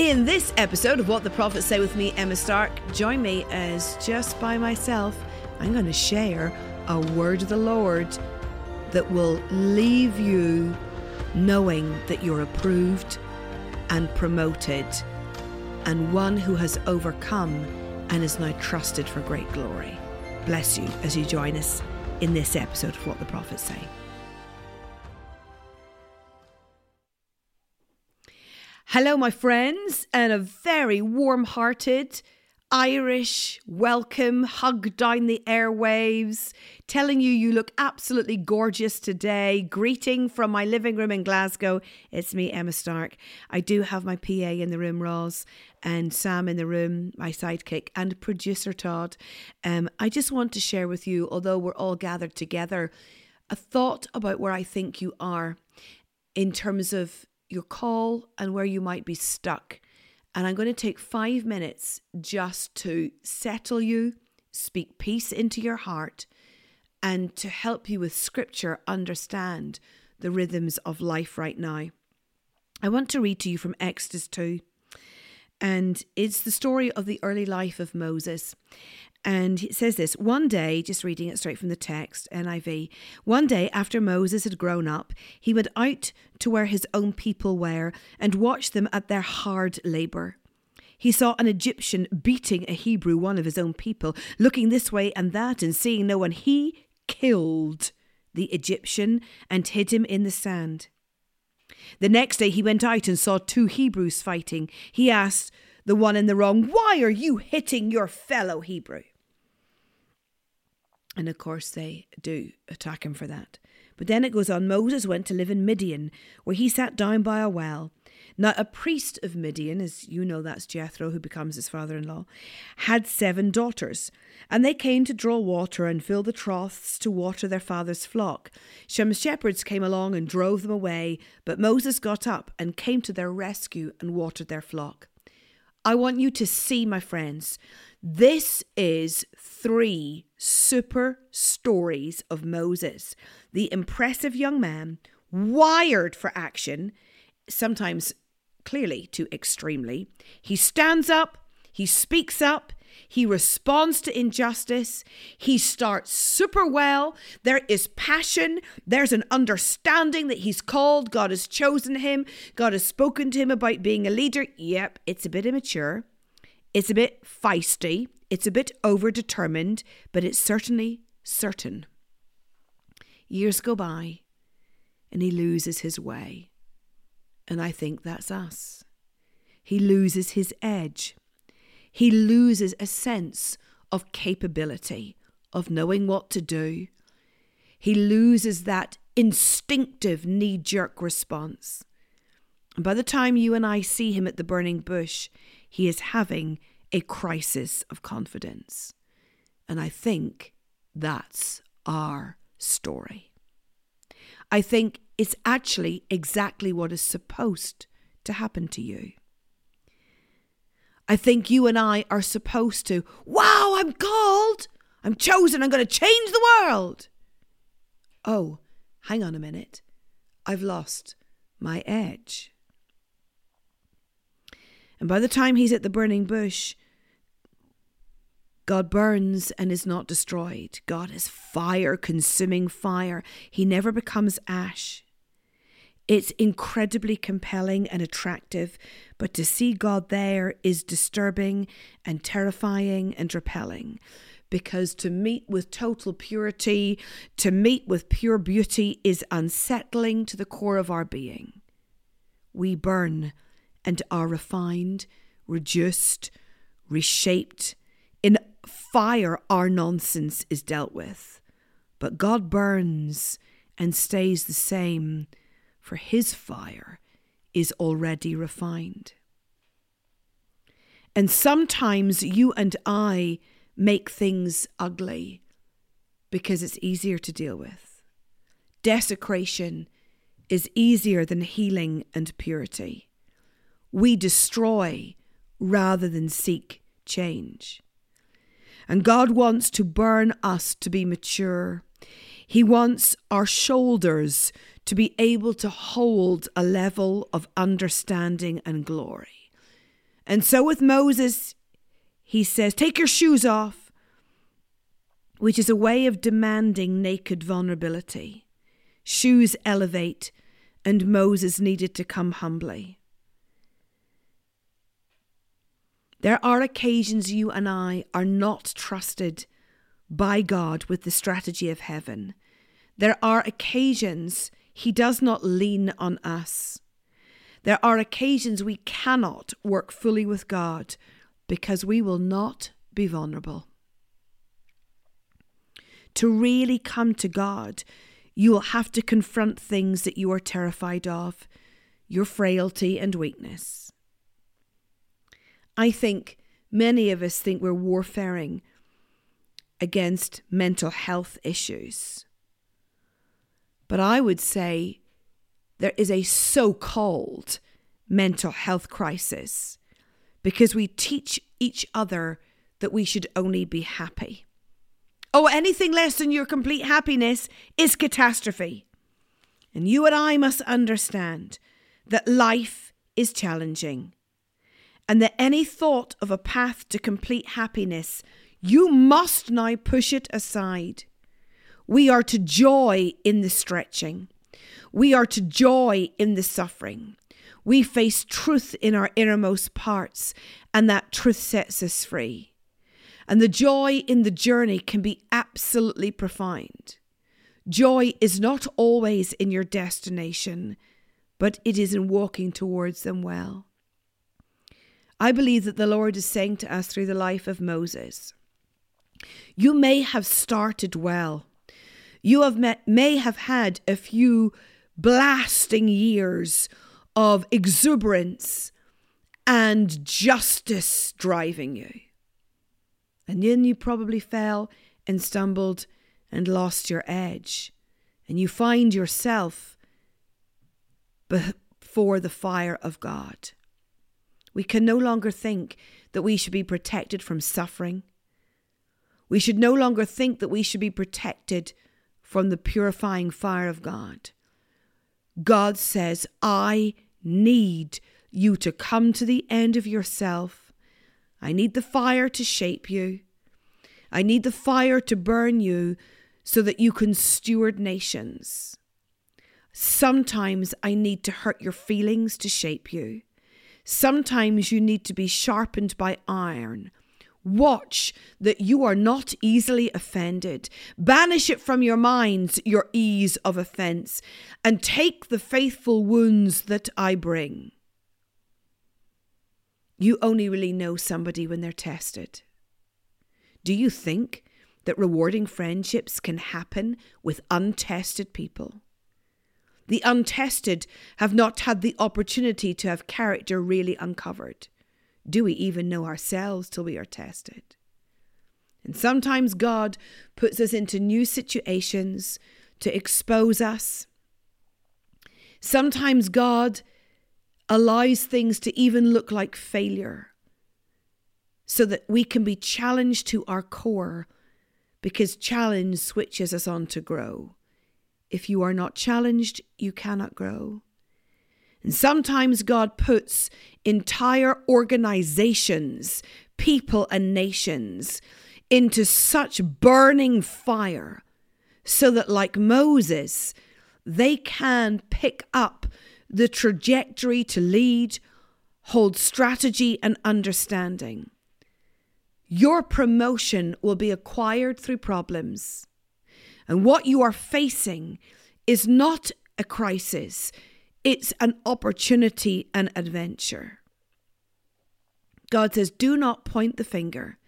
In this episode of What the Prophets Say with me, Emma Stark, join me as just by myself, I'm going to share a word of the Lord that will leave you knowing that you're approved and promoted and one who has overcome and is now trusted for great glory. Bless you as you join us in this episode of What the Prophets Say. Hello, my friends, and a very warm hearted Irish welcome, hug down the airwaves, telling you you look absolutely gorgeous today. Greeting from my living room in Glasgow. It's me, Emma Stark. I do have my PA in the room, Roz, and Sam in the room, my sidekick, and producer Todd. Um, I just want to share with you, although we're all gathered together, a thought about where I think you are in terms of your call and where you might be stuck. And I'm going to take five minutes just to settle you, speak peace into your heart, and to help you with scripture understand the rhythms of life right now. I want to read to you from Exodus 2. And it's the story of the early life of Moses. And it says this one day, just reading it straight from the text, NIV, one day after Moses had grown up, he went out to where his own people were and watched them at their hard labour. He saw an Egyptian beating a Hebrew, one of his own people, looking this way and that and seeing no one. He killed the Egyptian and hid him in the sand. The next day he went out and saw two Hebrews fighting. He asked the one in the wrong, Why are you hitting your fellow Hebrew? And of course, they do attack him for that. But then it goes on Moses went to live in Midian, where he sat down by a well. Now, a priest of Midian, as you know, that's Jethro, who becomes his father in law, had seven daughters, and they came to draw water and fill the troughs to water their father's flock. Some shepherds came along and drove them away, but Moses got up and came to their rescue and watered their flock. I want you to see, my friends, this is three super stories of Moses, the impressive young man, wired for action, sometimes clearly to extremely. He stands up, he speaks up, he responds to injustice. He starts super well. There is passion. There's an understanding that he's called. God has chosen him. God has spoken to him about being a leader. Yep, it's a bit immature. It's a bit feisty, it's a bit overdetermined, but it's certainly certain. Years go by and he loses his way. And I think that's us. He loses his edge. He loses a sense of capability, of knowing what to do. He loses that instinctive knee jerk response. And by the time you and I see him at the burning bush, he is having a crisis of confidence. And I think that's our story. I think it's actually exactly what is supposed to happen to you. I think you and I are supposed to, wow, I'm called, I'm chosen, I'm going to change the world. Oh, hang on a minute. I've lost my edge. And by the time he's at the burning bush, God burns and is not destroyed. God is fire, consuming fire. He never becomes ash. It's incredibly compelling and attractive, but to see God there is disturbing and terrifying and repelling. Because to meet with total purity, to meet with pure beauty, is unsettling to the core of our being. We burn and are refined, reduced, reshaped. In fire, our nonsense is dealt with. But God burns and stays the same, for his fire is already refined. And sometimes you and I make things ugly because it's easier to deal with. Desecration is easier than healing and purity we destroy rather than seek change. And God wants to burn us to be mature. He wants our shoulders to be able to hold a level of understanding and glory. And so with Moses, he says, Take your shoes off, which is a way of demanding naked vulnerability. Shoes elevate, and Moses needed to come humbly. There are occasions you and I are not trusted by God with the strategy of heaven. There are occasions He does not lean on us. There are occasions we cannot work fully with God because we will not be vulnerable. To really come to God, you will have to confront things that you are terrified of, your frailty and weakness. I think many of us think we're warfaring against mental health issues. But I would say there is a so called mental health crisis because we teach each other that we should only be happy. Oh, anything less than your complete happiness is catastrophe. And you and I must understand that life is challenging and that any thought of a path to complete happiness, you must now push it aside. We are to joy in the stretching. We are to joy in the suffering. We face truth in our innermost parts, and that truth sets us free. And the joy in the journey can be absolutely profound. Joy is not always in your destination, but it is in walking towards them well. I believe that the Lord is saying to us through the life of Moses You may have started well. You have met, may have had a few blasting years of exuberance and justice driving you. And then you probably fell and stumbled and lost your edge. And you find yourself before the fire of God. We can no longer think that we should be protected from suffering. We should no longer think that we should be protected from the purifying fire of God. God says, I need you to come to the end of yourself. I need the fire to shape you. I need the fire to burn you so that you can steward nations. Sometimes I need to hurt your feelings to shape you. Sometimes you need to be sharpened by iron Watch that you are not easily offended. Banish it from your minds, your ease of offence, and take the faithful wounds that I bring. You only really know somebody when they're tested. Do you think that rewarding friendships can happen with untested people? The untested have not had the opportunity to have character really uncovered. Do we even know ourselves till we are tested? And sometimes God puts us into new situations to expose us. Sometimes God allows things to even look like failure so that we can be challenged to our core because challenge switches us on to grow. If you are not challenged, you cannot grow. And sometimes God puts entire organizations, people, and nations into such burning fire so that, like Moses, they can pick up the trajectory to lead, hold strategy and understanding. Your promotion will be acquired through problems. And what you are facing is not a crisis, it's an opportunity an adventure. God says, do not point the finger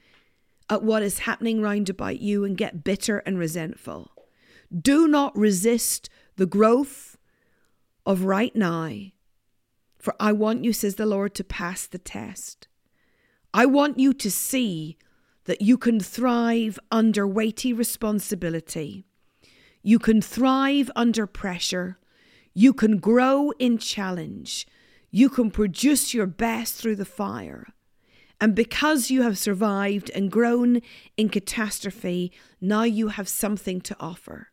at what is happening round about you and get bitter and resentful. Do not resist the growth of right now, for I want you, says the Lord, to pass the test. I want you to see that you can thrive under weighty responsibility. You can thrive under pressure. You can grow in challenge. You can produce your best through the fire. And because you have survived and grown in catastrophe, now you have something to offer.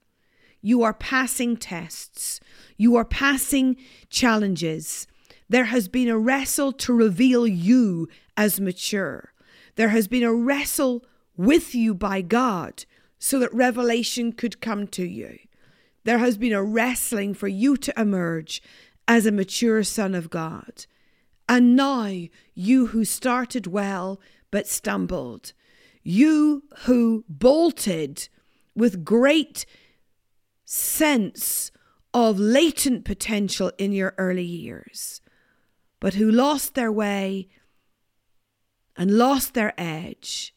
You are passing tests. You are passing challenges There has been a wrestle to reveal you as mature. There has been a wrestle with you by God so that revelation could come to you. There has been a wrestling for you to emerge as a mature son of God. And now, you who started well but stumbled, you who bolted with great sense of latent potential in your early years, but who lost their way and lost their edge,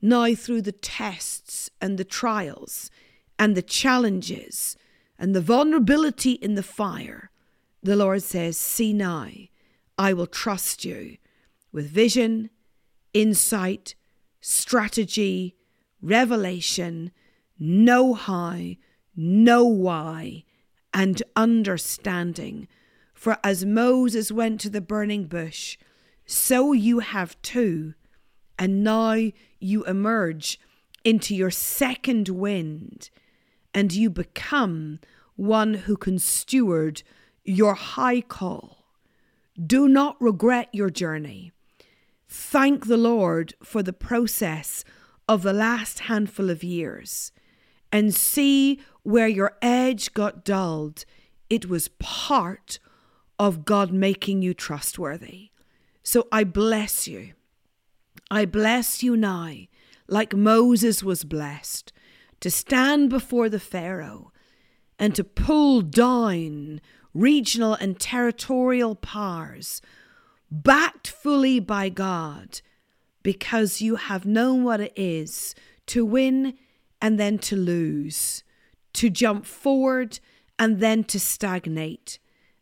now through the tests and the trials and the challenges and the vulnerability in the fire, the Lord says, See now, I will trust you with vision, insight, strategy, revelation, know how, know why, and understanding. For as Moses went to the burning bush, so you have too. And now you emerge into your second wind, and you become one who can steward your high call. Do not regret your journey. Thank the Lord for the process of the last handful of years and see where your edge got dulled. It was part of God making you trustworthy. So I bless you. I bless you now, like Moses was blessed, to stand before the Pharaoh and to pull down regional and territorial powers backed fully by God, because you have known what it is to win and then to lose, to jump forward and then to stagnate.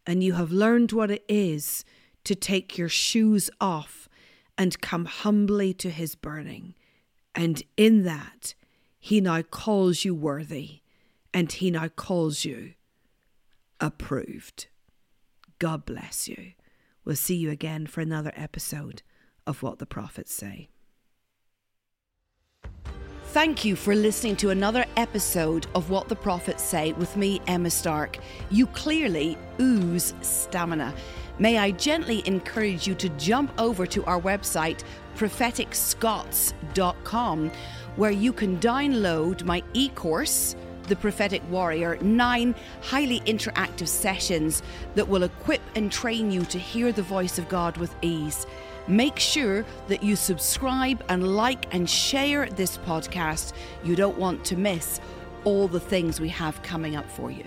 And you have learned what it is to take your shoes off and come humbly to his burning. And in that, he now calls you worthy and he now calls you approved. God bless you. We'll see you again for another episode of What the Prophets Say. Thank you for listening to another episode of What the Prophets Say with me, Emma Stark. You clearly ooze stamina. May I gently encourage you to jump over to our website, propheticscots.com, where you can download my e course the Prophetic Warrior, nine highly interactive sessions that will equip and train you to hear the voice of God with ease. Make sure that you subscribe and like and share this podcast. You don't want to miss all the things we have coming up for you.